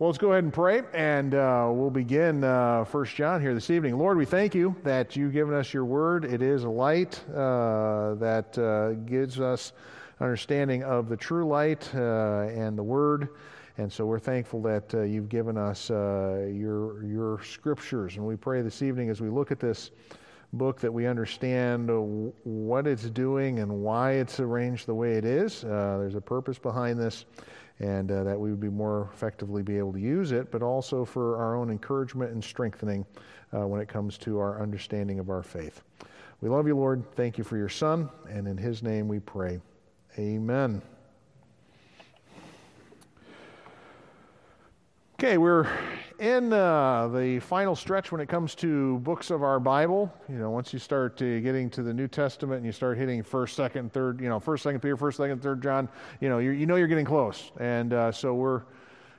Well, let's go ahead and pray, and uh, we'll begin uh, First John here this evening. Lord, we thank you that you've given us your word. It is a light uh, that uh, gives us understanding of the true light uh, and the word. And so we're thankful that uh, you've given us your, your scriptures. And we pray this evening as we look at this book that we understand what it's doing and why it's arranged the way it is. there's a purpose behind this and uh, that we would be more effectively be able to use it, but also for our own encouragement and strengthening uh, when it comes to our understanding of our faith. We love you, Lord. Thank you for your Son, and in his name we pray. Amen. Okay, we're in uh, the final stretch when it comes to books of our Bible. You know, once you start uh, getting to the New Testament and you start hitting first, second, third, you know, first, second Peter, first, second, third John, you know, you know you're getting close. And uh, so we're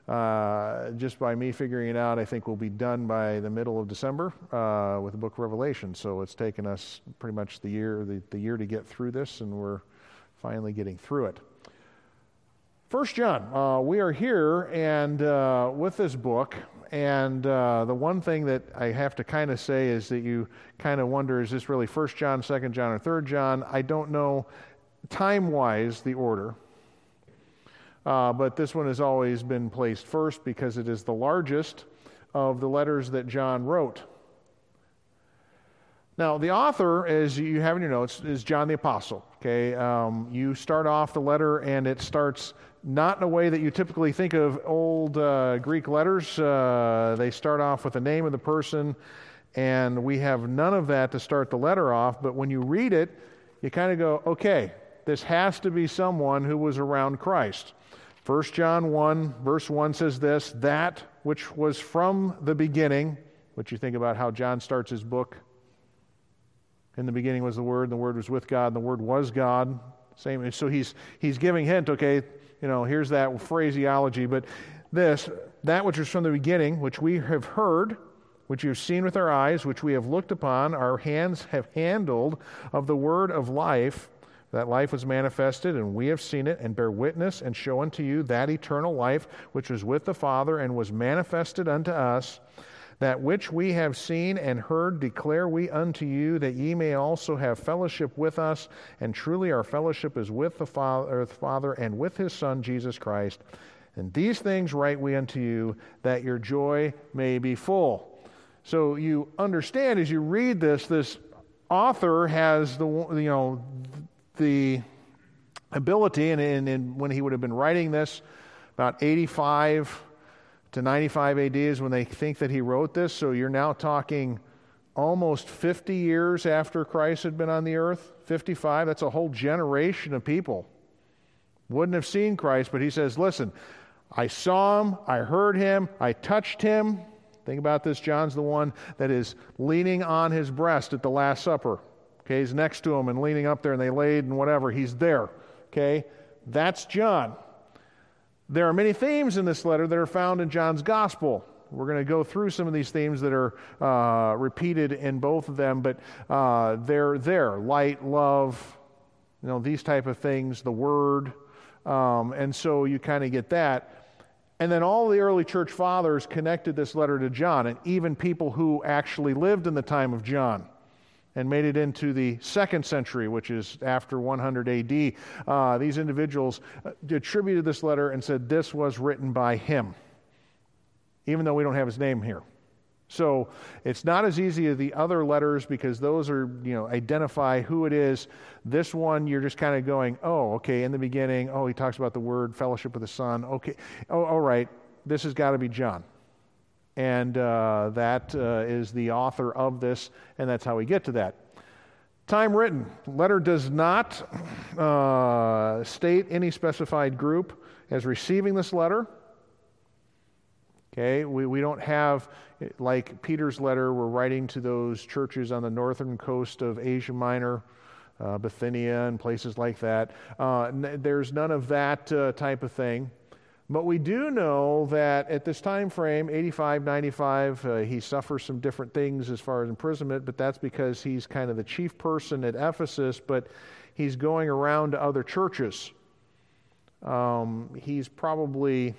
uh, just by me figuring it out, I think we'll be done by the middle of December uh, with the Book of Revelation. So it's taken us pretty much the year, the, the year to get through this, and we're finally getting through it. First John, uh, we are here and uh, with this book, and uh, the one thing that I have to kind of say is that you kind of wonder: is this really First John, Second John, or Third John? I don't know time-wise the order, uh, but this one has always been placed first because it is the largest of the letters that John wrote. Now, the author, as you have in your notes, is John the Apostle. Okay, um, you start off the letter, and it starts not in a way that you typically think of old uh, Greek letters. Uh, they start off with the name of the person, and we have none of that to start the letter off. But when you read it, you kind of go, okay, this has to be someone who was around Christ. 1 John 1, verse 1 says this that which was from the beginning, which you think about how John starts his book. In the beginning was the Word, and the Word was with God, and the Word was God. Same. So he's he's giving hint. Okay, you know, here's that phraseology, but this, that which was from the beginning, which we have heard, which you've seen with our eyes, which we have looked upon, our hands have handled of the word of life. That life was manifested, and we have seen it, and bear witness, and show unto you that eternal life which was with the Father, and was manifested unto us. That which we have seen and heard declare we unto you, that ye may also have fellowship with us. And truly our fellowship is with the Father, the Father and with his Son, Jesus Christ. And these things write we unto you, that your joy may be full. So you understand as you read this, this author has the, you know, the ability, and, and, and when he would have been writing this, about 85 to 95 AD is when they think that he wrote this. So you're now talking almost 50 years after Christ had been on the earth. 55, that's a whole generation of people. Wouldn't have seen Christ, but he says, Listen, I saw him, I heard him, I touched him. Think about this John's the one that is leaning on his breast at the Last Supper. Okay, he's next to him and leaning up there, and they laid and whatever. He's there. Okay, that's John. There are many themes in this letter that are found in John's gospel. We're going to go through some of these themes that are uh, repeated in both of them, but uh, they're there light, love, you know, these type of things, the word. Um, and so you kind of get that. And then all the early church fathers connected this letter to John, and even people who actually lived in the time of John and made it into the second century, which is after 100 AD. Uh, these individuals uh, attributed this letter and said this was written by him, even though we don't have his name here. So it's not as easy as the other letters because those are, you know, identify who it is. This one, you're just kind of going, oh, okay, in the beginning, oh, he talks about the word fellowship with the Son. Okay, oh, all right, this has got to be John and uh, that uh, is the author of this, and that's how we get to that. Time written. Letter does not uh, state any specified group as receiving this letter. Okay, we, we don't have, like Peter's letter, we're writing to those churches on the northern coast of Asia Minor, uh, Bithynia, and places like that. Uh, n- there's none of that uh, type of thing. But we do know that at this time frame, 85, 95, uh, he suffers some different things as far as imprisonment, but that's because he's kind of the chief person at Ephesus, but he's going around to other churches. Um, he's probably,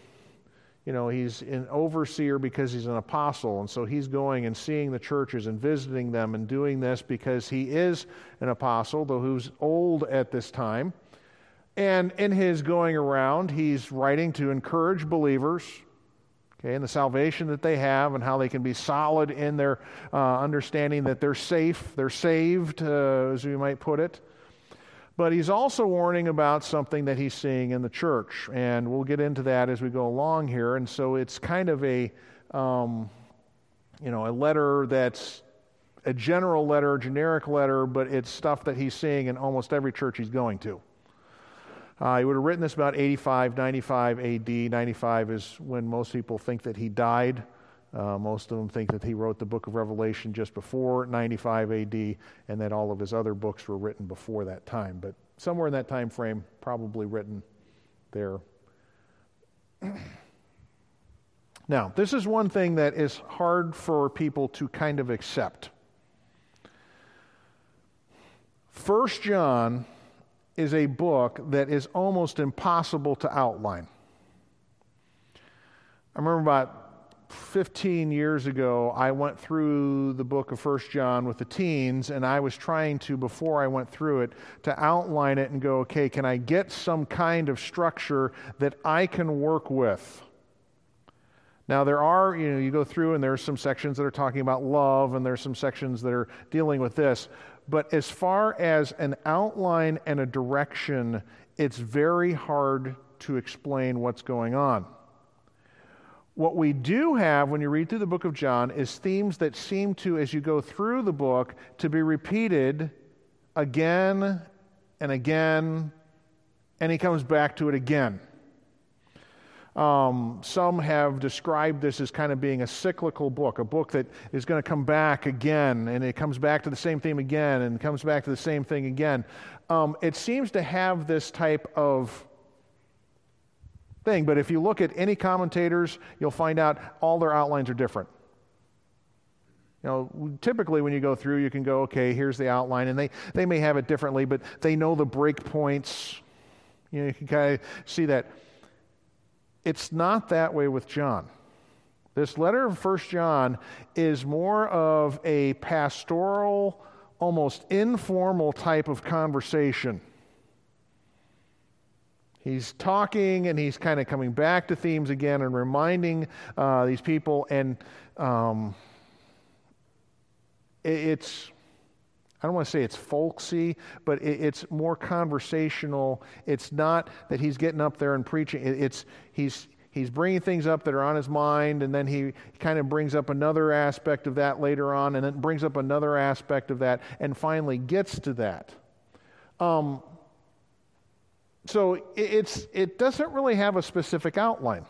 you know, he's an overseer because he's an apostle. And so he's going and seeing the churches and visiting them and doing this because he is an apostle, though who's old at this time. And in his going around, he's writing to encourage believers, okay, and the salvation that they have and how they can be solid in their uh, understanding that they're safe, they're saved, uh, as we might put it. But he's also warning about something that he's seeing in the church. And we'll get into that as we go along here. And so it's kind of a, um, you know, a letter that's a general letter, generic letter, but it's stuff that he's seeing in almost every church he's going to. Uh, he would have written this about 85, 95 AD. 95 is when most people think that he died. Uh, most of them think that he wrote the book of Revelation just before 95 AD, and that all of his other books were written before that time. But somewhere in that time frame, probably written there. now, this is one thing that is hard for people to kind of accept. First John is a book that is almost impossible to outline. I remember about 15 years ago, I went through the book of First John with the teens, and I was trying to, before I went through it, to outline it and go, okay, can I get some kind of structure that I can work with? Now, there are, you know, you go through and there are some sections that are talking about love, and there's some sections that are dealing with this. But as far as an outline and a direction, it's very hard to explain what's going on. What we do have when you read through the book of John is themes that seem to, as you go through the book, to be repeated again and again, and he comes back to it again. Um, some have described this as kind of being a cyclical book, a book that is going to come back again, and it comes back to the same theme again, and comes back to the same thing again. Um, it seems to have this type of thing. But if you look at any commentators, you'll find out all their outlines are different. You know, typically when you go through, you can go, okay, here's the outline, and they, they may have it differently, but they know the break points. You know, you can kind of see that. It's not that way with John. This letter of First John is more of a pastoral, almost informal type of conversation. He's talking and he's kind of coming back to themes again and reminding uh, these people. And um, it's, I don't want to say it's folksy, but it, it's more conversational. It's not that he's getting up there and preaching. It, it's, he's, he's bringing things up that are on his mind, and then he kind of brings up another aspect of that later on, and then brings up another aspect of that, and finally gets to that. Um, so it's, it doesn't really have a specific outline.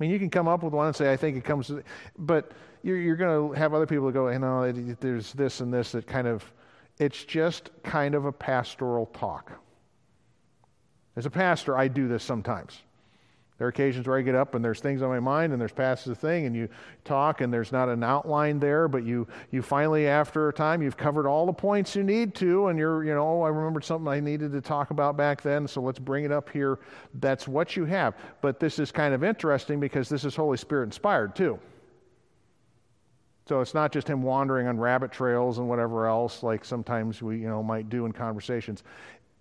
I mean, you can come up with one and say, I think it comes, but you're, you're going to have other people go, you know, there's this and this that kind of, it's just kind of a pastoral talk. As a pastor, I do this sometimes. There are occasions where I get up and there's things on my mind and there's passes a thing and you talk and there's not an outline there, but you, you finally, after a time, you've covered all the points you need to and you're, you know, oh, I remembered something I needed to talk about back then, so let's bring it up here. That's what you have. But this is kind of interesting because this is Holy Spirit inspired too. So it's not just him wandering on rabbit trails and whatever else, like sometimes we, you know, might do in conversations.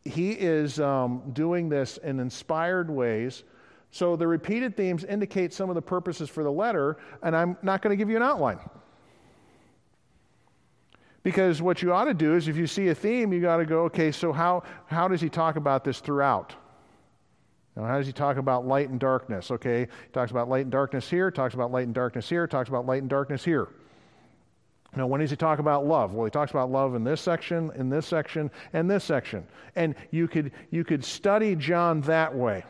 He is um, doing this in inspired ways so the repeated themes indicate some of the purposes for the letter, and I'm not going to give you an outline. Because what you ought to do is if you see a theme, you got to go, okay, so how, how does he talk about this throughout? Now, how does he talk about light and darkness? Okay, he talks about light and darkness here, talks about light and darkness here, talks about light and darkness here. Now, when does he talk about love? Well, he talks about love in this section, in this section, and this section. And you could, you could study John that way.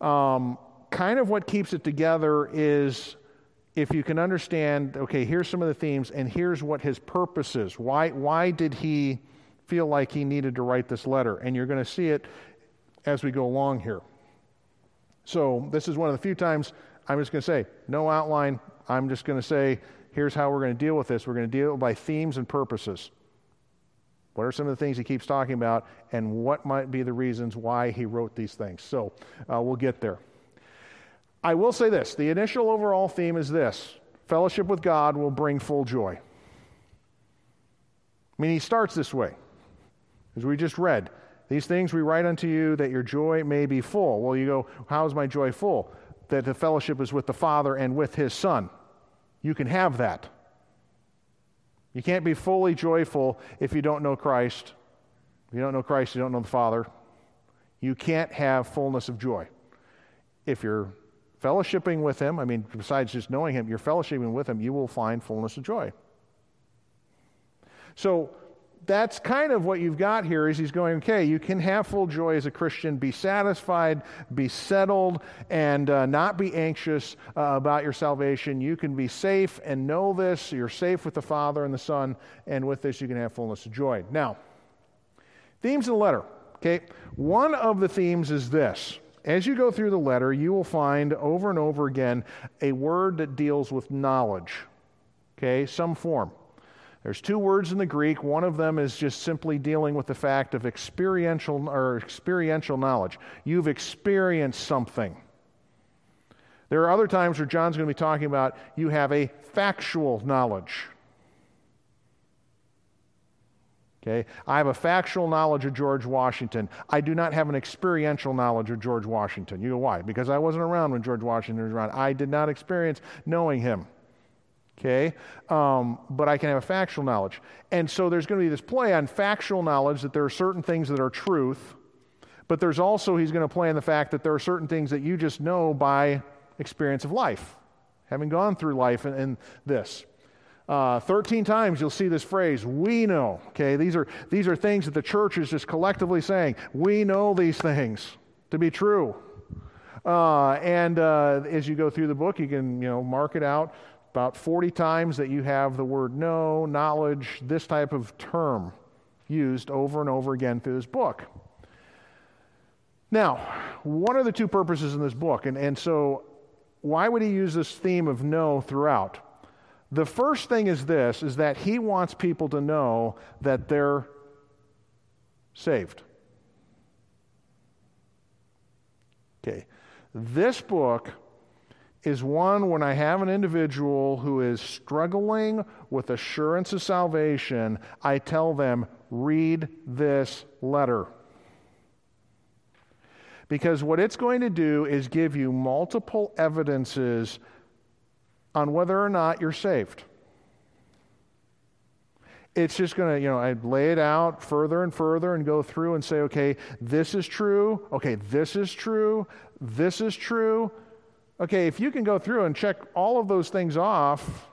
Um, kind of what keeps it together is if you can understand, okay, here's some of the themes, and here's what his purpose is. Why, why did he feel like he needed to write this letter? And you're going to see it as we go along here. So, this is one of the few times I'm just going to say, no outline. I'm just going to say, here's how we're going to deal with this. We're going to deal by themes and purposes. What are some of the things he keeps talking about, and what might be the reasons why he wrote these things? So uh, we'll get there. I will say this the initial overall theme is this fellowship with God will bring full joy. I mean, he starts this way, as we just read. These things we write unto you that your joy may be full. Well, you go, how is my joy full? That the fellowship is with the Father and with his Son. You can have that. You can't be fully joyful if you don't know Christ. If you don't know Christ, you don't know the Father. You can't have fullness of joy. If you're fellowshipping with Him, I mean, besides just knowing Him, you're fellowshipping with Him, you will find fullness of joy. So, that's kind of what you've got here is he's going okay you can have full joy as a christian be satisfied be settled and uh, not be anxious uh, about your salvation. You can be safe and know this. You're safe with the father and the son and with this you can have fullness of joy. Now themes of the letter okay? One of the themes is this. As you go through the letter, you will find over and over again a word that deals with knowledge, okay, some form. There's two words in the Greek. One of them is just simply dealing with the fact of experiential or experiential knowledge. You've experienced something. There are other times where John's going to be talking about you have a factual knowledge. Okay? I have a factual knowledge of George Washington. I do not have an experiential knowledge of George Washington. You know why? Because I wasn't around when George Washington was around. I did not experience knowing him. Okay? Um, but I can have a factual knowledge. And so there's going to be this play on factual knowledge that there are certain things that are truth, but there's also, he's going to play on the fact that there are certain things that you just know by experience of life, having gone through life and, and this. Uh, 13 times you'll see this phrase, we know. Okay, these are, these are things that the church is just collectively saying. We know these things to be true. Uh, and uh, as you go through the book, you can you know mark it out about 40 times that you have the word know, knowledge, this type of term used over and over again through this book. Now, what are the two purposes in this book? And, and so, why would he use this theme of know throughout? The first thing is this is that he wants people to know that they're saved. Okay. This book is one when I have an individual who is struggling with assurance of salvation, I tell them, read this letter. Because what it's going to do is give you multiple evidences on whether or not you're saved. It's just going to, you know, I lay it out further and further and go through and say, okay, this is true. Okay, this is true. This is true. Okay, if you can go through and check all of those things off,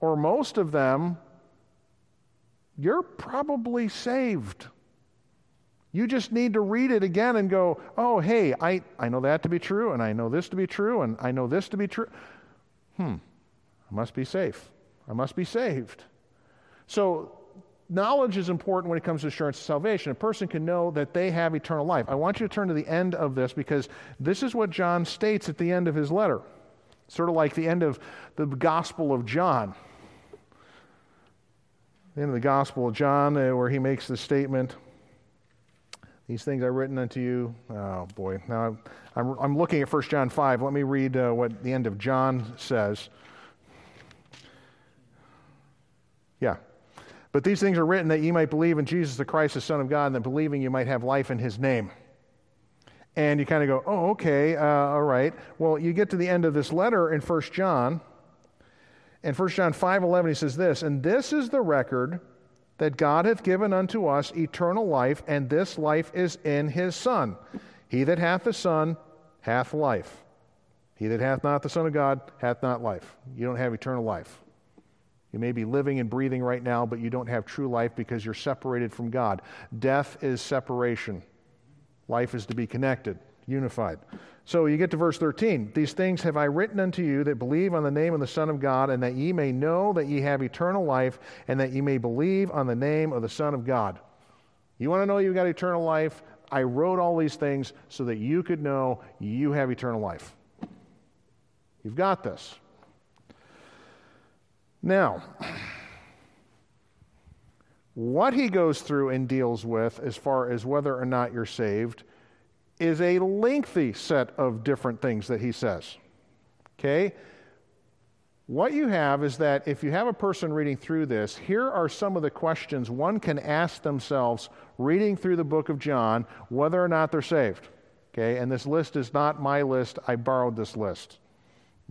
or most of them, you're probably saved. You just need to read it again and go, oh, hey, I, I know that to be true, and I know this to be true, and I know this to be true. Hmm. I must be safe. I must be saved. So, knowledge is important when it comes to assurance of salvation. A person can know that they have eternal life. I want you to turn to the end of this because this is what John states at the end of his letter. Sort of like the end of the Gospel of John. The end of the Gospel of John, uh, where he makes the statement These things I've written unto you. Oh, boy. Now I'm, I'm looking at 1 John 5. Let me read uh, what the end of John says. Yeah. But these things are written that ye might believe in Jesus the Christ, the Son of God, and that believing you might have life in his name. And you kind of go, oh, okay, uh, all right. Well, you get to the end of this letter in 1 John. In 1 John 5.11, he says this, And this is the record that God hath given unto us eternal life, and this life is in his Son. He that hath the Son hath life. He that hath not the Son of God hath not life. You don't have eternal life. You may be living and breathing right now, but you don't have true life because you're separated from God. Death is separation, life is to be connected, unified. So you get to verse 13. These things have I written unto you that believe on the name of the Son of God, and that ye may know that ye have eternal life, and that ye may believe on the name of the Son of God. You want to know you've got eternal life? I wrote all these things so that you could know you have eternal life. You've got this. Now, what he goes through and deals with as far as whether or not you're saved is a lengthy set of different things that he says. Okay? What you have is that if you have a person reading through this, here are some of the questions one can ask themselves reading through the book of John whether or not they're saved. Okay, and this list is not my list. I borrowed this list.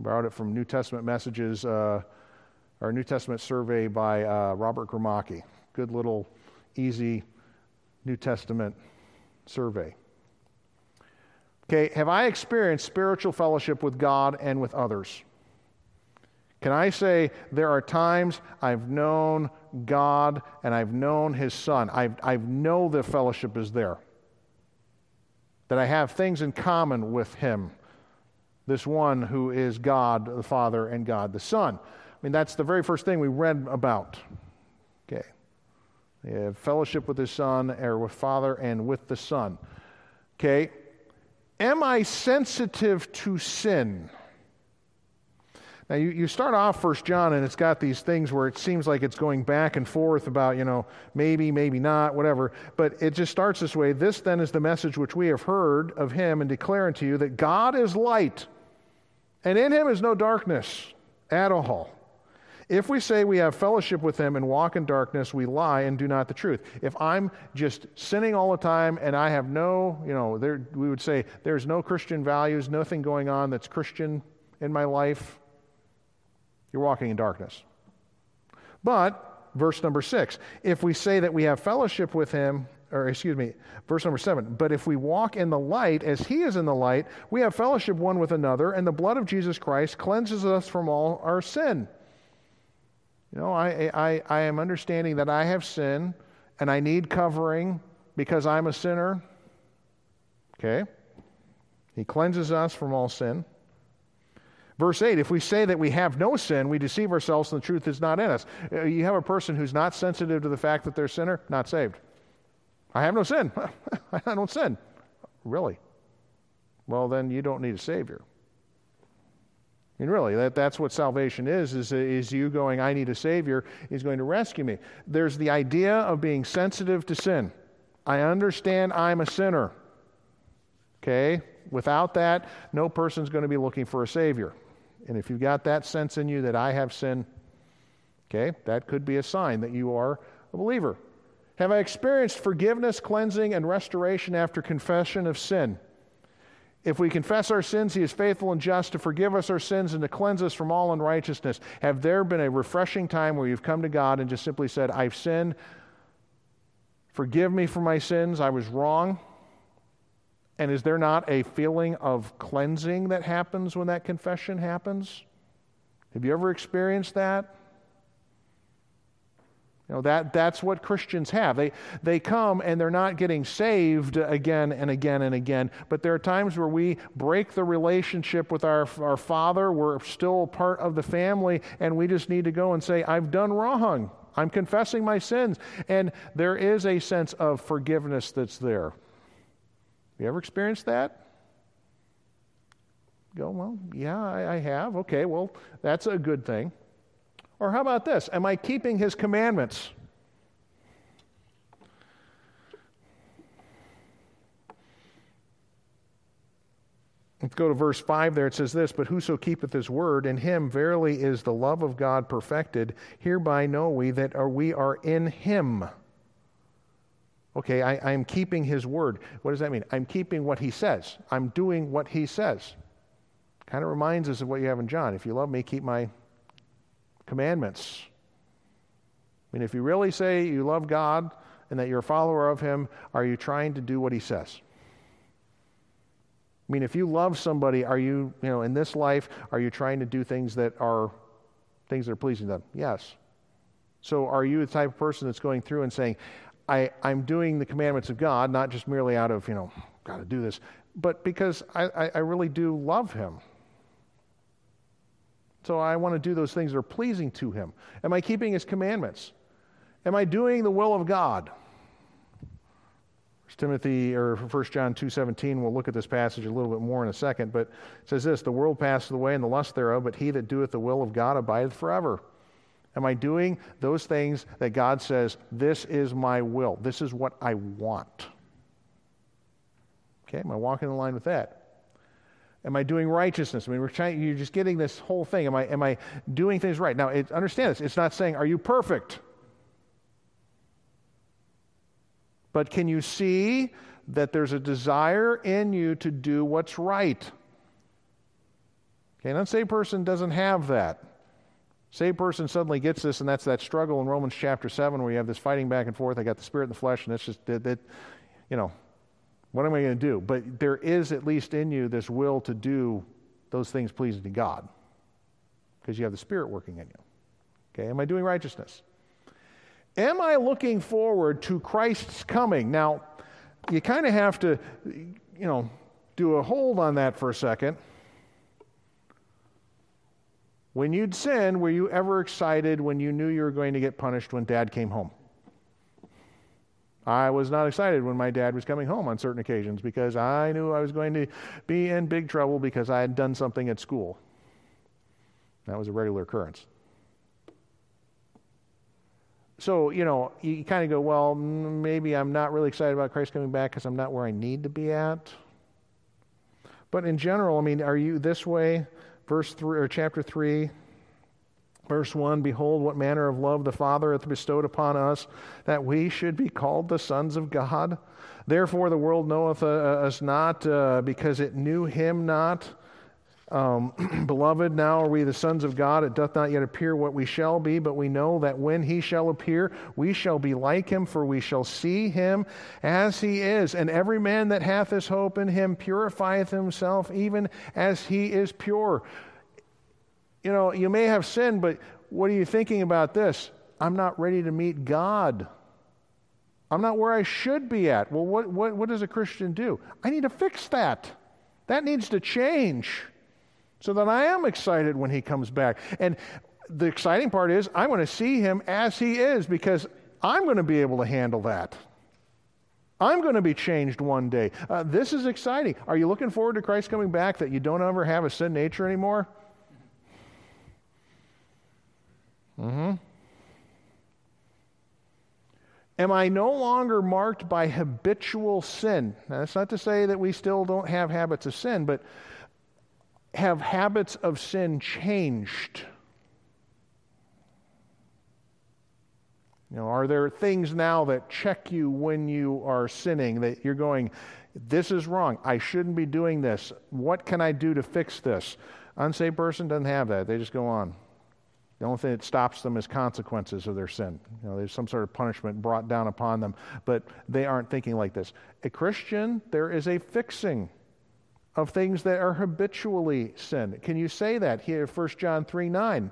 borrowed it from New Testament messages, uh, or New Testament survey by uh, Robert Gromacki. Good little, easy New Testament survey. Okay, have I experienced spiritual fellowship with God and with others? Can I say there are times I've known God and I've known His Son? I've, I know the fellowship is there. That I have things in common with Him, this one who is God the Father and God the Son. I mean, that's the very first thing we read about. Okay. fellowship with His Son, or with Father and with the Son. Okay. Am I sensitive to sin? Now, you, you start off First John, and it's got these things where it seems like it's going back and forth about, you know, maybe, maybe not, whatever. But it just starts this way. This then is the message which we have heard of him and declare unto you that God is light, and in him is no darkness at all. If we say we have fellowship with him and walk in darkness, we lie and do not the truth. If I'm just sinning all the time and I have no, you know, there, we would say there's no Christian values, nothing going on that's Christian in my life, you're walking in darkness. But, verse number six, if we say that we have fellowship with him, or excuse me, verse number seven, but if we walk in the light as he is in the light, we have fellowship one with another, and the blood of Jesus Christ cleanses us from all our sin. You know, I, I, I am understanding that I have sin and I need covering because I'm a sinner. Okay? He cleanses us from all sin. Verse 8 if we say that we have no sin, we deceive ourselves and the truth is not in us. Uh, you have a person who's not sensitive to the fact that they're a sinner, not saved. I have no sin. I don't sin. Really? Well, then you don't need a Savior. Mean, really, that, that's what salvation is, is, is you going, I need a Savior. He's going to rescue me. There's the idea of being sensitive to sin. I understand I'm a sinner. Okay? Without that, no person's going to be looking for a Savior. And if you've got that sense in you that I have sin, okay, that could be a sign that you are a believer. Have I experienced forgiveness, cleansing, and restoration after confession of sin? If we confess our sins, He is faithful and just to forgive us our sins and to cleanse us from all unrighteousness. Have there been a refreshing time where you've come to God and just simply said, I've sinned. Forgive me for my sins. I was wrong. And is there not a feeling of cleansing that happens when that confession happens? Have you ever experienced that? You know, that, that's what Christians have. They, they come and they're not getting saved again and again and again, but there are times where we break the relationship with our, our Father. We're still part of the family, and we just need to go and say, I've done wrong. I'm confessing my sins. And there is a sense of forgiveness that's there. You ever experienced that? Go, well, yeah, I, I have. Okay, well, that's a good thing. Or how about this? Am I keeping his commandments? Let's go to verse 5 there. It says this But whoso keepeth his word, in him verily is the love of God perfected. Hereby know we that we are in him. Okay, I, am keeping his word. What does that mean? I'm keeping what he says. I'm doing what he says. Kind of reminds us of what you have in John. If you love me, keep my commandments. I mean, if you really say you love God and that you're a follower of him, are you trying to do what he says? I mean, if you love somebody, are you, you know, in this life, are you trying to do things that are things that are pleasing to them? Yes. So are you the type of person that's going through and saying, I, I'm doing the commandments of God, not just merely out of, you know, got to do this, but because I, I, I really do love Him. So I want to do those things that are pleasing to Him. Am I keeping His commandments? Am I doing the will of God? First Timothy or 1 John 2:17 we'll look at this passage a little bit more in a second but it says this the world passeth away and the lust thereof but he that doeth the will of God abideth forever Am I doing those things that God says, this is my will? This is what I want? Okay, am I walking in line with that? Am I doing righteousness? I mean, we're trying, you're just getting this whole thing. Am I, am I doing things right? Now, it, understand this. It's not saying, are you perfect? But can you see that there's a desire in you to do what's right? Okay, an unsaved person doesn't have that. Saved person suddenly gets this, and that's that struggle in Romans chapter 7 where you have this fighting back and forth. I got the spirit and the flesh, and it's just that, that you know, what am I going to do? But there is at least in you this will to do those things pleasing to God because you have the Spirit working in you. Okay, am I doing righteousness? Am I looking forward to Christ's coming? Now, you kind of have to, you know, do a hold on that for a second. When you'd sin, were you ever excited when you knew you were going to get punished when dad came home? I was not excited when my dad was coming home on certain occasions because I knew I was going to be in big trouble because I had done something at school. That was a regular occurrence. So, you know, you kind of go, well, maybe I'm not really excited about Christ coming back because I'm not where I need to be at. But in general, I mean, are you this way? Verse 3 or chapter 3, Verse 1 Behold, what manner of love the Father hath bestowed upon us, that we should be called the sons of God. Therefore, the world knoweth uh, uh us not, uh, because it knew him not. Um, Beloved, now are we the sons of God. It doth not yet appear what we shall be, but we know that when he shall appear, we shall be like him, for we shall see him as he is. And every man that hath this hope in him purifieth himself, even as he is pure you know, you may have sinned, but what are you thinking about this? I'm not ready to meet God. I'm not where I should be at. Well, what, what, what does a Christian do? I need to fix that. That needs to change so that I am excited when he comes back. And the exciting part is, I'm going to see him as he is because I'm going to be able to handle that. I'm going to be changed one day. Uh, this is exciting. Are you looking forward to Christ coming back that you don't ever have a sin nature anymore? Mm-hmm. Am I no longer marked by habitual sin? Now, that's not to say that we still don't have habits of sin, but have habits of sin changed? You know, are there things now that check you when you are sinning that you're going, this is wrong. I shouldn't be doing this. What can I do to fix this? Unsaved person doesn't have that. They just go on. The only thing that stops them is consequences of their sin. You know, there's some sort of punishment brought down upon them, but they aren't thinking like this. A Christian, there is a fixing of things that are habitually sin. Can you say that here, 1 John 3 9?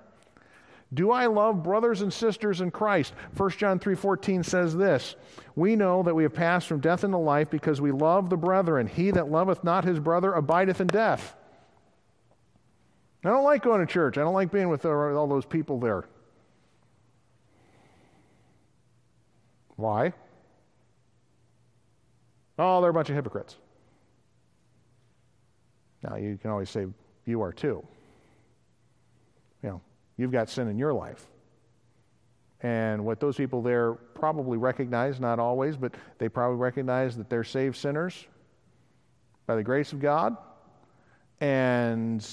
Do I love brothers and sisters in Christ? 1 John 3:14 says this, "We know that we have passed from death into life because we love the brethren. He that loveth not his brother abideth in death." I don't like going to church. I don't like being with all those people there. Why? Oh, they're a bunch of hypocrites. Now, you can always say, you are too. You know, you've got sin in your life. And what those people there probably recognize, not always, but they probably recognize that they're saved sinners by the grace of God. And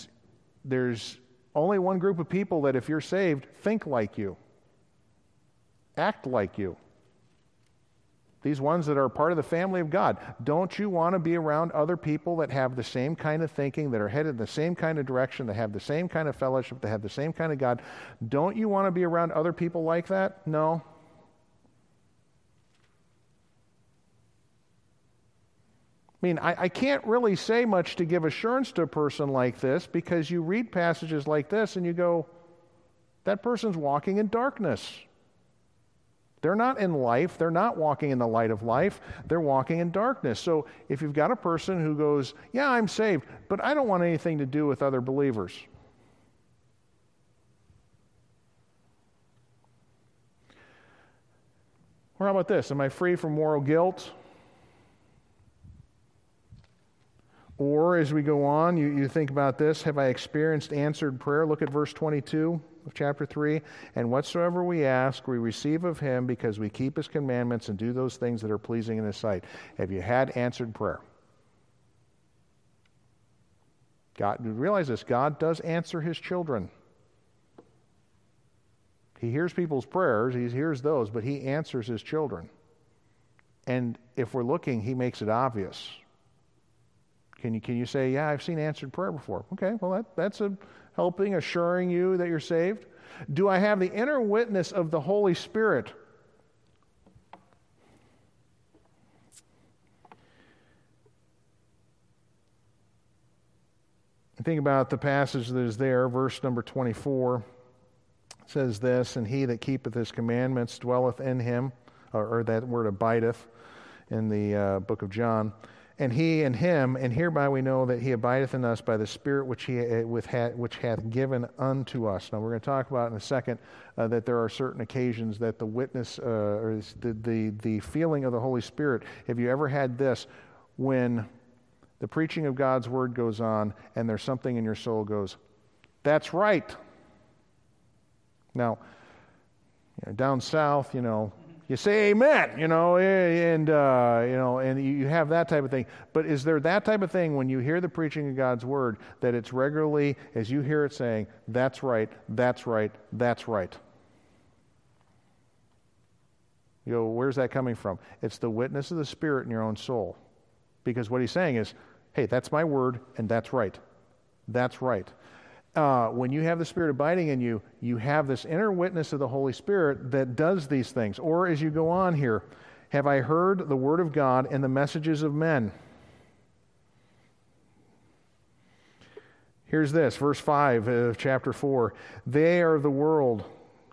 there's only one group of people that, if you're saved, think like you, act like you. These ones that are part of the family of God. Don't you want to be around other people that have the same kind of thinking, that are headed in the same kind of direction, that have the same kind of fellowship, that have the same kind of God? Don't you want to be around other people like that? No. I mean, I, I, can't really say much to give assurance to a person like this because you read passages like this and you go, that person's walking in darkness. They're not in life. They're not walking in the light of life. They're walking in darkness. So if you've got a person who goes, Yeah, I'm saved, but I don't want anything to do with other believers. Or how about this? Am I free from moral guilt? Or as we go on, you, you think about this Have I experienced answered prayer? Look at verse 22 of chapter 3. And whatsoever we ask, we receive of him because we keep his commandments and do those things that are pleasing in his sight. Have you had answered prayer? God, realize this God does answer his children. He hears people's prayers, he hears those, but he answers his children. And if we're looking, he makes it obvious. Can you, can you say, Yeah, I've seen answered prayer before? Okay, well, that, that's a helping, assuring you that you're saved. Do I have the inner witness of the Holy Spirit? Think about the passage that is there, verse number 24 says this, and he that keepeth his commandments dwelleth in him, or, or that word abideth in the uh, book of John. And he and him, and hereby we know that he abideth in us by the Spirit which he uh, with ha, which hath given unto us. Now we're going to talk about in a second uh, that there are certain occasions that the witness uh, or the, the the feeling of the Holy Spirit. Have you ever had this when the preaching of God's word goes on and there's something in your soul goes, "That's right." Now, you know, down south, you know, you say amen, you know, and, uh, you know, and you have that type of thing. But is there that type of thing when you hear the preaching of God's word that it's regularly, as you hear it saying, that's right, that's right, that's right? You go, where's that coming from? It's the witness of the Spirit in your own soul. Because what he's saying is, hey, that's my word, and that's right. That's right uh, when you have the Spirit abiding in you, you have this inner witness of the Holy Spirit that does these things. Or as you go on here, have I heard the word of God and the messages of men? Here's this, verse 5 of chapter 4. They are the world,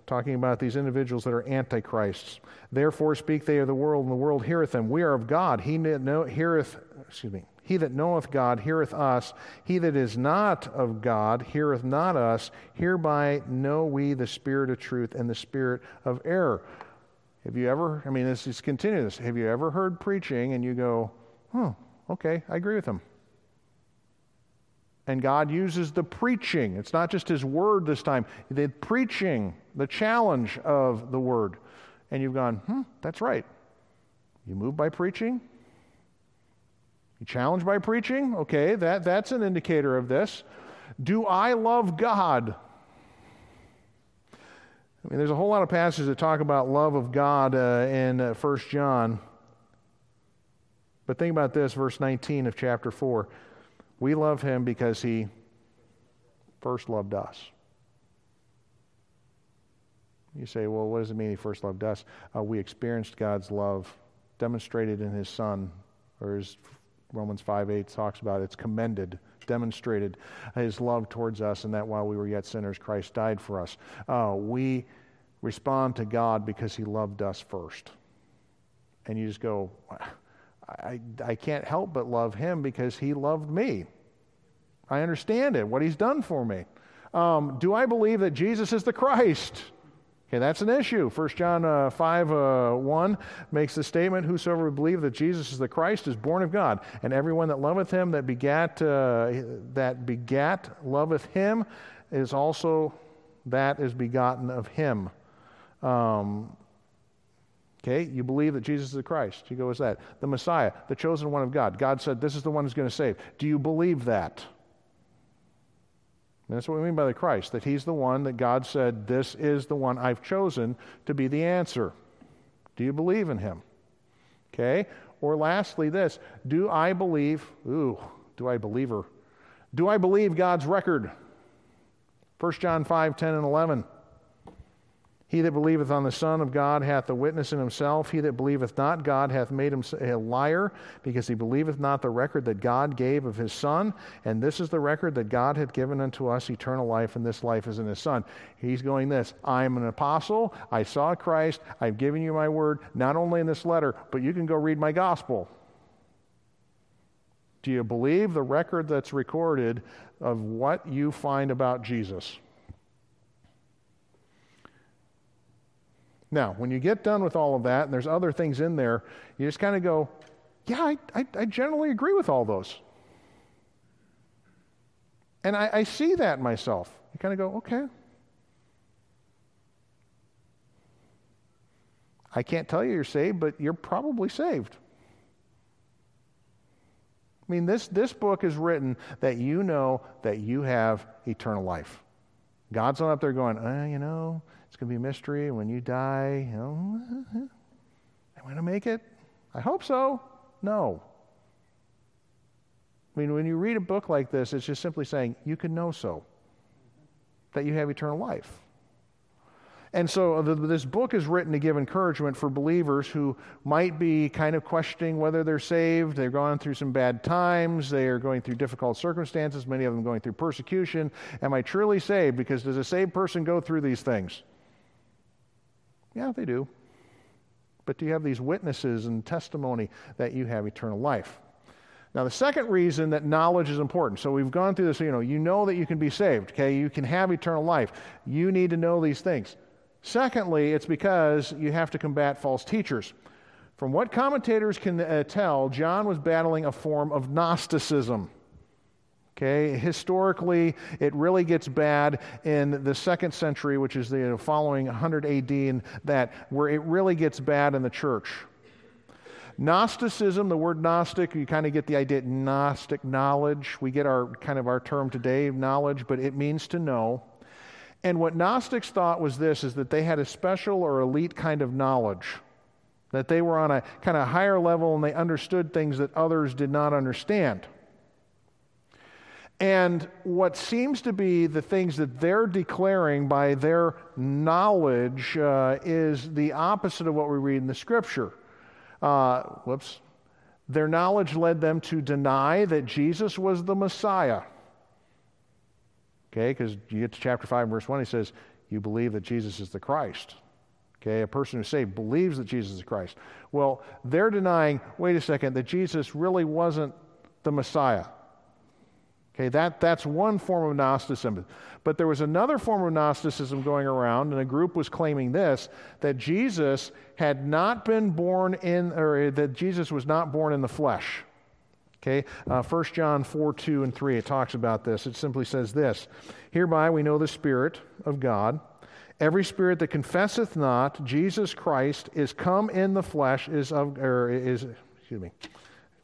talking about these individuals that are antichrists. Therefore speak they of the world, and the world heareth them. We are of God. He that heareth, excuse me, he that knoweth God heareth us. He that is not of God heareth not us. Hereby know we the spirit of truth and the spirit of error. Have you ever, I mean, this is continuous. Have you ever heard preaching and you go, oh, okay, I agree with him? And God uses the preaching. It's not just his word this time, the preaching, the challenge of the word. And you've gone, hmm, that's right. You move by preaching, you challenged by preaching? Okay, that, that's an indicator of this. Do I love God? I mean, there's a whole lot of passages that talk about love of God uh, in uh, 1 John. But think about this, verse 19 of chapter 4. We love him because he first loved us. You say, well, what does it mean he first loved us? Uh, we experienced God's love demonstrated in his Son, or his Romans 5 8 talks about it's commended, demonstrated his love towards us, and that while we were yet sinners, Christ died for us. Uh, we respond to God because he loved us first. And you just go, I, I can't help but love him because he loved me. I understand it, what he's done for me. Um, do I believe that Jesus is the Christ? Okay, that's an issue. 1 John uh, 5 uh, 1 makes the statement Whosoever would believe that Jesus is the Christ is born of God, and everyone that loveth him that begat, uh, that begat loveth him is also that is begotten of him. Um, okay, you believe that Jesus is the Christ. You go, is that? The Messiah, the chosen one of God. God said, This is the one who's going to save. Do you believe that? And that's what we mean by the Christ, that He's the one that God said, This is the one I've chosen to be the answer. Do you believe in Him? Okay? Or lastly, this Do I believe, ooh, do I believe her? Do I believe God's record? 1 John 5 10 and 11. He that believeth on the Son of God hath the witness in himself. He that believeth not God hath made him a liar, because he believeth not the record that God gave of his Son. And this is the record that God hath given unto us eternal life, and this life is in his Son. He's going this I am an apostle. I saw Christ. I've given you my word, not only in this letter, but you can go read my gospel. Do you believe the record that's recorded of what you find about Jesus? Now, when you get done with all of that, and there's other things in there, you just kind of go, yeah, I, I, I, generally agree with all those. And I, I see that myself. You kind of go, okay. I can't tell you you're saved, but you're probably saved. I mean, this, this book is written that you know that you have eternal life. God's not up there going, uh, you know, going to be a mystery. When you die, you know, am I going to make it? I hope so. No. I mean, when you read a book like this, it's just simply saying, you can know so, that you have eternal life. And so uh, the, this book is written to give encouragement for believers who might be kind of questioning whether they're saved. They're going through some bad times. They are going through difficult circumstances, many of them going through persecution. Am I truly saved? Because does a saved person go through these things? Yeah, they do. But do you have these witnesses and testimony that you have eternal life? Now, the second reason that knowledge is important, so we've gone through this, you know, you know that you can be saved, okay? You can have eternal life. You need to know these things. Secondly, it's because you have to combat false teachers. From what commentators can uh, tell, John was battling a form of Gnosticism. Okay, historically, it really gets bad in the second century, which is the following 100 AD, and that where it really gets bad in the church. Gnosticism, the word Gnostic, you kind of get the idea Gnostic knowledge. We get our kind of our term today, knowledge, but it means to know. And what Gnostics thought was this is that they had a special or elite kind of knowledge. That they were on a kind of higher level and they understood things that others did not understand. And what seems to be the things that they're declaring by their knowledge uh, is the opposite of what we read in the scripture. Uh, whoops. Their knowledge led them to deny that Jesus was the Messiah. Okay, because you get to chapter 5, verse 1, he says, You believe that Jesus is the Christ. Okay, a person who's saved believes that Jesus is Christ. Well, they're denying, wait a second, that Jesus really wasn't the Messiah. Okay, that, that's one form of Gnosticism. But there was another form of Gnosticism going around, and a group was claiming this that Jesus had not been born in, or that Jesus was not born in the flesh. Okay, uh, 1 John 4 2 and 3, it talks about this. It simply says this Hereby we know the Spirit of God. Every spirit that confesseth not Jesus Christ is come in the flesh is of, or is, excuse me,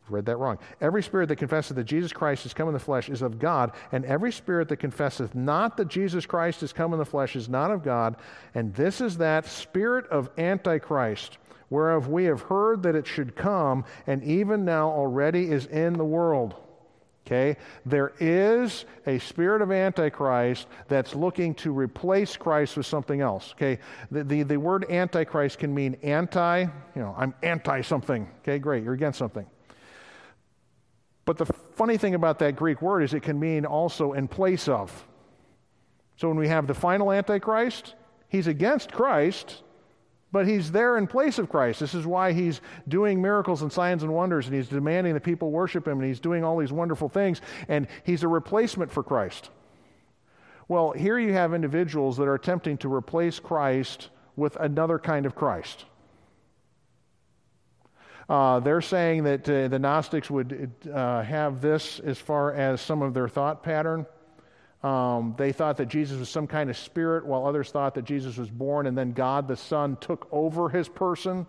read that wrong. Every spirit that confesseth that Jesus Christ is come in the flesh is of God, and every spirit that confesseth not that Jesus Christ is come in the flesh is not of God. And this is that spirit of Antichrist, whereof we have heard that it should come, and even now already is in the world. Okay? There is a spirit of Antichrist that's looking to replace Christ with something else. Okay? The, the, the word Antichrist can mean anti, you know, I'm anti something. Okay, great, you're against something. But the funny thing about that Greek word is it can mean also in place of. So when we have the final Antichrist, he's against Christ, but he's there in place of Christ. This is why he's doing miracles and signs and wonders, and he's demanding that people worship him, and he's doing all these wonderful things, and he's a replacement for Christ. Well, here you have individuals that are attempting to replace Christ with another kind of Christ. Uh, they're saying that uh, the Gnostics would uh, have this as far as some of their thought pattern. Um, they thought that Jesus was some kind of spirit, while others thought that Jesus was born and then God the Son took over his person.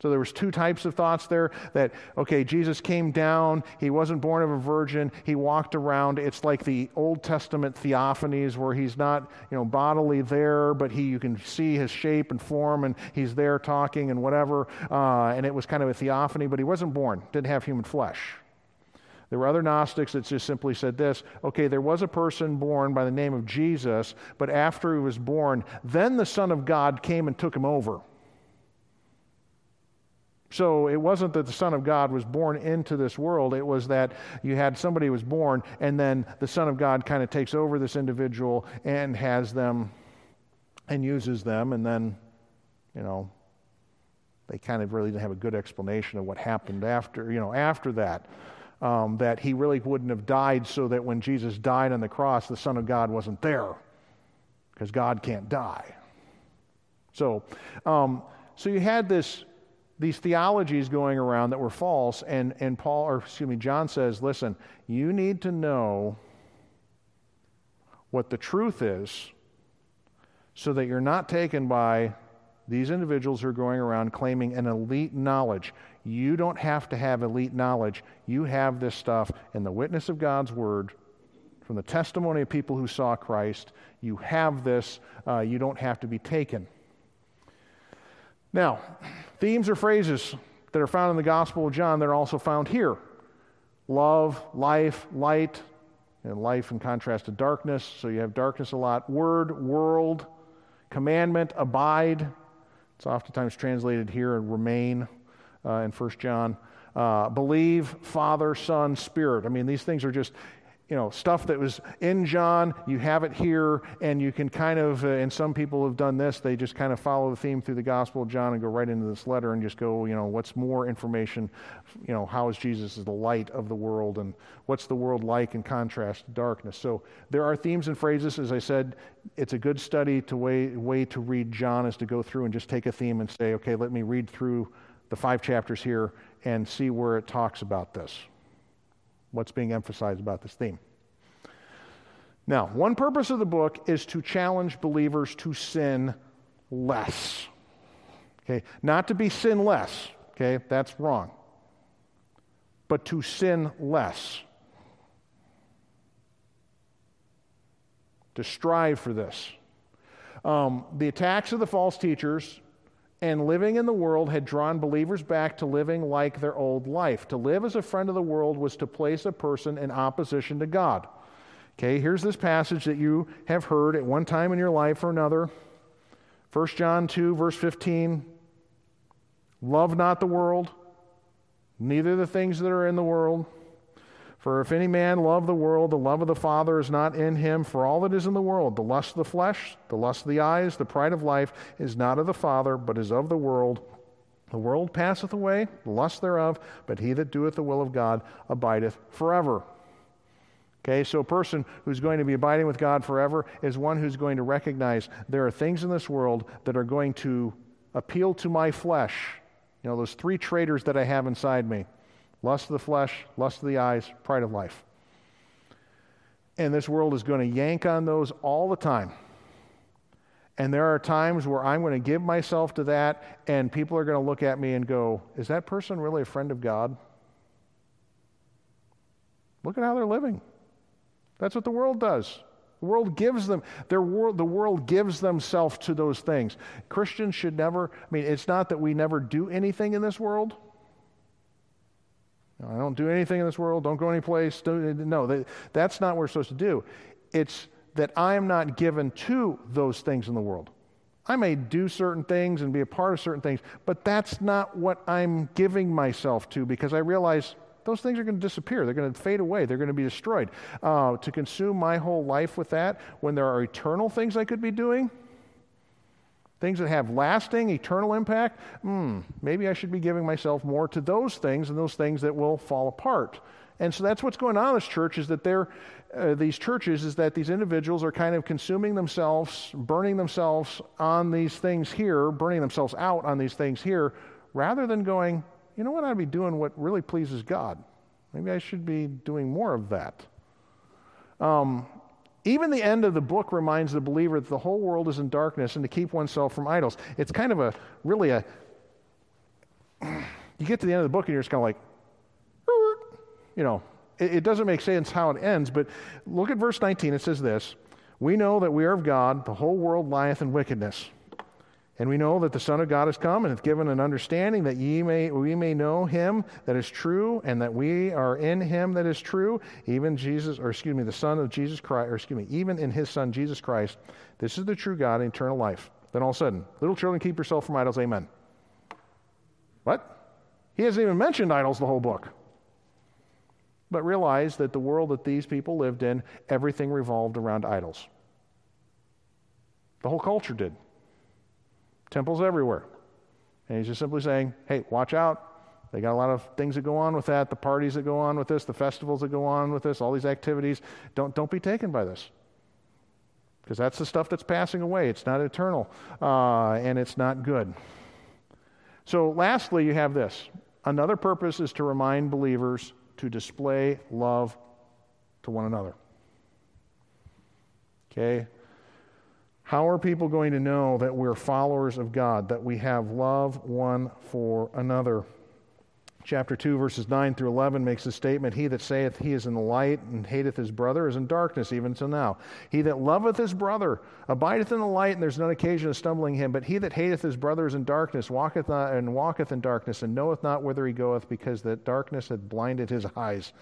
So there was two types of thoughts there that okay, Jesus came down, he wasn't born of a virgin, he walked around. It's like the Old Testament theophanies where he's not, you know, bodily there, but he you can see his shape and form and he's there talking and whatever. Uh, and it was kind of a theophany, but he wasn't born, didn't have human flesh. There were other Gnostics that just simply said this okay, there was a person born by the name of Jesus, but after he was born, then the Son of God came and took him over. So it wasn't that the Son of God was born into this world, it was that you had somebody was born, and then the Son of God kind of takes over this individual and has them and uses them, and then, you know, they kind of really didn't have a good explanation of what happened after, you know, after that. Um, that he really wouldn't have died so that when Jesus died on the cross, the Son of God wasn't there because God can't die. So, um, so you had this these theologies going around that were false, and, and Paul, or excuse me, John says, listen, you need to know what the truth is so that you're not taken by These individuals who are going around claiming an elite knowledge. You don't have to have elite knowledge. You have this stuff in the witness of God's word, from the testimony of people who saw Christ. You have this. Uh, you don't have to be taken. Now, themes or phrases that are found in the Gospel of John that are also found here love, life, light, and life in contrast to darkness. So you have darkness a lot. Word, world, commandment, abide. It's oftentimes translated here and remain uh, in 1 John. Uh, believe, Father, Son, Spirit. I mean, these things are just you know, stuff that was in John, you have it here, and you can kind of, uh, and some people have done this, they just kind of follow the theme through the Gospel of John and go right into this letter and just go, you know, what's more information, you know, how is Jesus the light of the world, and what's the world like in contrast to darkness. So there are themes and phrases, as I said, it's a good study to way, way to read John is to go through and just take a theme and say, okay, let me read through the five chapters here and see where it talks about this what's being emphasized about this theme. Now, one purpose of the book is to challenge believers to sin less. Okay? Not to be sinless, okay? That's wrong. But to sin less. To strive for this. Um, the attacks of the false teachers and living in the world had drawn believers back to living like their old life. To live as a friend of the world was to place a person in opposition to God. Okay, here's this passage that you have heard at one time in your life or another. 1 John 2, verse 15. Love not the world, neither the things that are in the world. For if any man love the world, the love of the Father is not in him. For all that is in the world, the lust of the flesh, the lust of the eyes, the pride of life, is not of the Father, but is of the world. The world passeth away, the lust thereof, but he that doeth the will of God abideth forever. Okay, so a person who's going to be abiding with God forever is one who's going to recognize there are things in this world that are going to appeal to my flesh. You know, those three traitors that I have inside me lust of the flesh, lust of the eyes, pride of life. And this world is going to yank on those all the time. And there are times where I'm going to give myself to that, and people are going to look at me and go, Is that person really a friend of God? Look at how they're living. That's what the world does. The world gives them, their world, the world gives themselves to those things. Christians should never, I mean, it's not that we never do anything in this world. I don't do anything in this world, don't go anyplace. Don't, no, that's not what we're supposed to do. It's that I am not given to those things in the world. I may do certain things and be a part of certain things, but that's not what I'm giving myself to because I realize those things are going to disappear. They're going to fade away. They're going to be destroyed. Uh, to consume my whole life with that when there are eternal things I could be doing, things that have lasting, eternal impact, hmm, maybe I should be giving myself more to those things and those things that will fall apart. And so that's what's going on in this church is that they're, uh, these churches is that these individuals are kind of consuming themselves, burning themselves on these things here, burning themselves out on these things here, rather than going, you know what, I'd be doing what really pleases God. Maybe I should be doing more of that. Um, even the end of the book reminds the believer that the whole world is in darkness and to keep oneself from idols. It's kind of a really a. You get to the end of the book and you're just kind of like, you know, it, it doesn't make sense how it ends, but look at verse 19. It says this We know that we are of God, the whole world lieth in wickedness. And we know that the Son of God has come and hath given an understanding that ye may, we may know him that is true, and that we are in him that is true, even Jesus, or excuse me, the Son of Jesus Christ, or excuse me, even in his Son Jesus Christ. This is the true God and eternal life. Then all of a sudden, little children, keep yourself from idols. Amen. What? He hasn't even mentioned idols the whole book. But realize that the world that these people lived in, everything revolved around idols. The whole culture did. Temples everywhere. And he's just simply saying, hey, watch out. They got a lot of things that go on with that, the parties that go on with this, the festivals that go on with this, all these activities. Don't, don't be taken by this. Because that's the stuff that's passing away. It's not eternal, uh, and it's not good. So, lastly, you have this. Another purpose is to remind believers to display love to one another. Okay? How are people going to know that we're followers of God, that we have love one for another? Chapter 2, verses 9 through 11 makes the statement He that saith he is in the light and hateth his brother is in darkness even till now. He that loveth his brother abideth in the light, and there's none occasion of stumbling him. But he that hateth his brother is in darkness, walketh not, and walketh in darkness, and knoweth not whither he goeth, because that darkness hath blinded his eyes.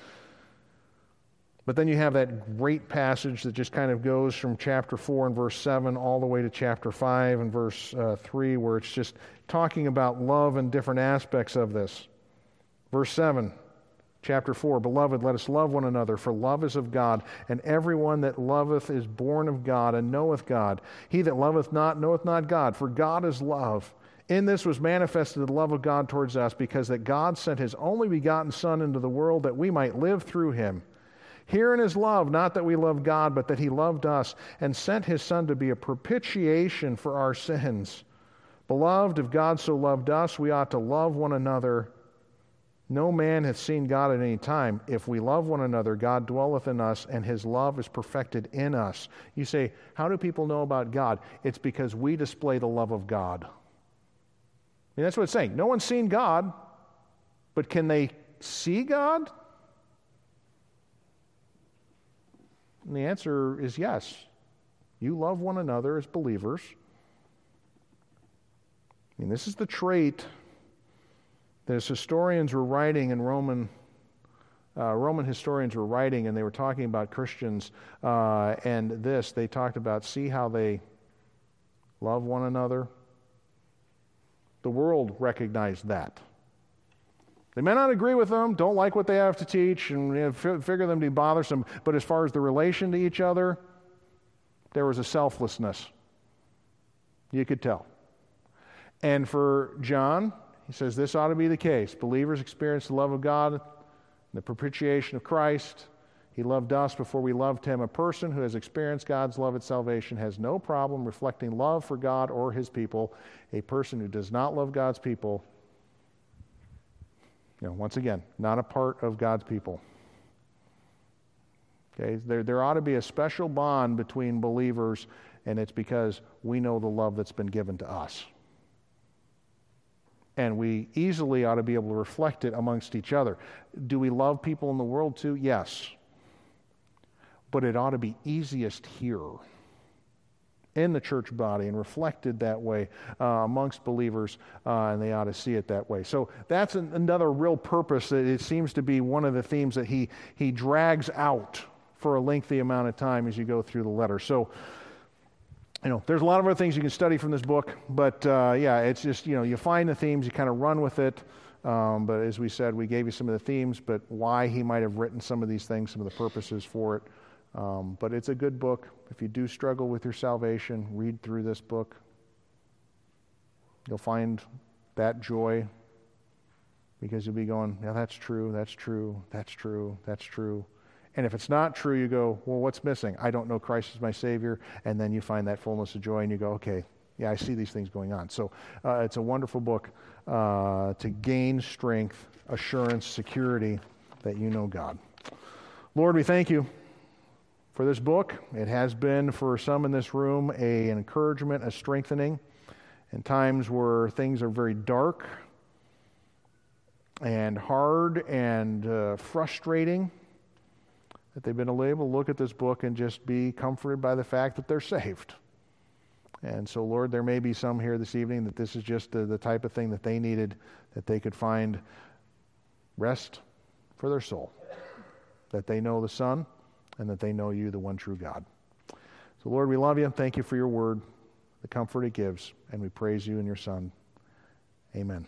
But then you have that great passage that just kind of goes from chapter 4 and verse 7 all the way to chapter 5 and verse uh, 3, where it's just talking about love and different aspects of this. Verse 7, chapter 4 Beloved, let us love one another, for love is of God, and everyone that loveth is born of God and knoweth God. He that loveth not knoweth not God, for God is love. In this was manifested the love of God towards us, because that God sent his only begotten Son into the world that we might live through him. Herein is love, not that we love God, but that He loved us and sent His Son to be a propitiation for our sins. Beloved, if God so loved us, we ought to love one another. No man hath seen God at any time. If we love one another, God dwelleth in us, and his love is perfected in us. You say, How do people know about God? It's because we display the love of God. I mean, that's what it's saying. No one's seen God, but can they see God? And the answer is yes. You love one another as believers. I mean, this is the trait that as historians were writing in Roman, uh, Roman historians were writing, and they were talking about Christians uh, and this. They talked about see how they love one another. The world recognized that. They may not agree with them, don't like what they have to teach, and you know, figure them to be bothersome, but as far as the relation to each other, there was a selflessness. You could tell. And for John, he says this ought to be the case. Believers experience the love of God, the propitiation of Christ. He loved us before we loved him. A person who has experienced God's love at salvation has no problem reflecting love for God or his people. A person who does not love God's people you know, once again, not a part of God's people. Okay, there, there ought to be a special bond between believers, and it's because we know the love that's been given to us. And we easily ought to be able to reflect it amongst each other. Do we love people in the world too? Yes. But it ought to be easiest here in the church body and reflected that way uh, amongst believers, uh, and they ought to see it that way. So that's an, another real purpose that it seems to be one of the themes that he, he drags out for a lengthy amount of time as you go through the letter. So, you know, there's a lot of other things you can study from this book, but uh, yeah, it's just, you know, you find the themes, you kind of run with it. Um, but as we said, we gave you some of the themes, but why he might have written some of these things, some of the purposes for it. Um, but it's a good book. If you do struggle with your salvation, read through this book. You'll find that joy because you'll be going, yeah, that's true, that's true, that's true, that's true. And if it's not true, you go, well, what's missing? I don't know Christ as my Savior. And then you find that fullness of joy and you go, okay, yeah, I see these things going on. So uh, it's a wonderful book uh, to gain strength, assurance, security that you know God. Lord, we thank you for this book. It has been for some in this room a, an encouragement, a strengthening in times where things are very dark and hard and uh, frustrating. That they've been able to look at this book and just be comforted by the fact that they're saved. And so, Lord, there may be some here this evening that this is just the, the type of thing that they needed, that they could find rest for their soul, that they know the Son and that they know you, the one true God. So, Lord, we love you. Thank you for your word, the comfort it gives, and we praise you and your Son. Amen.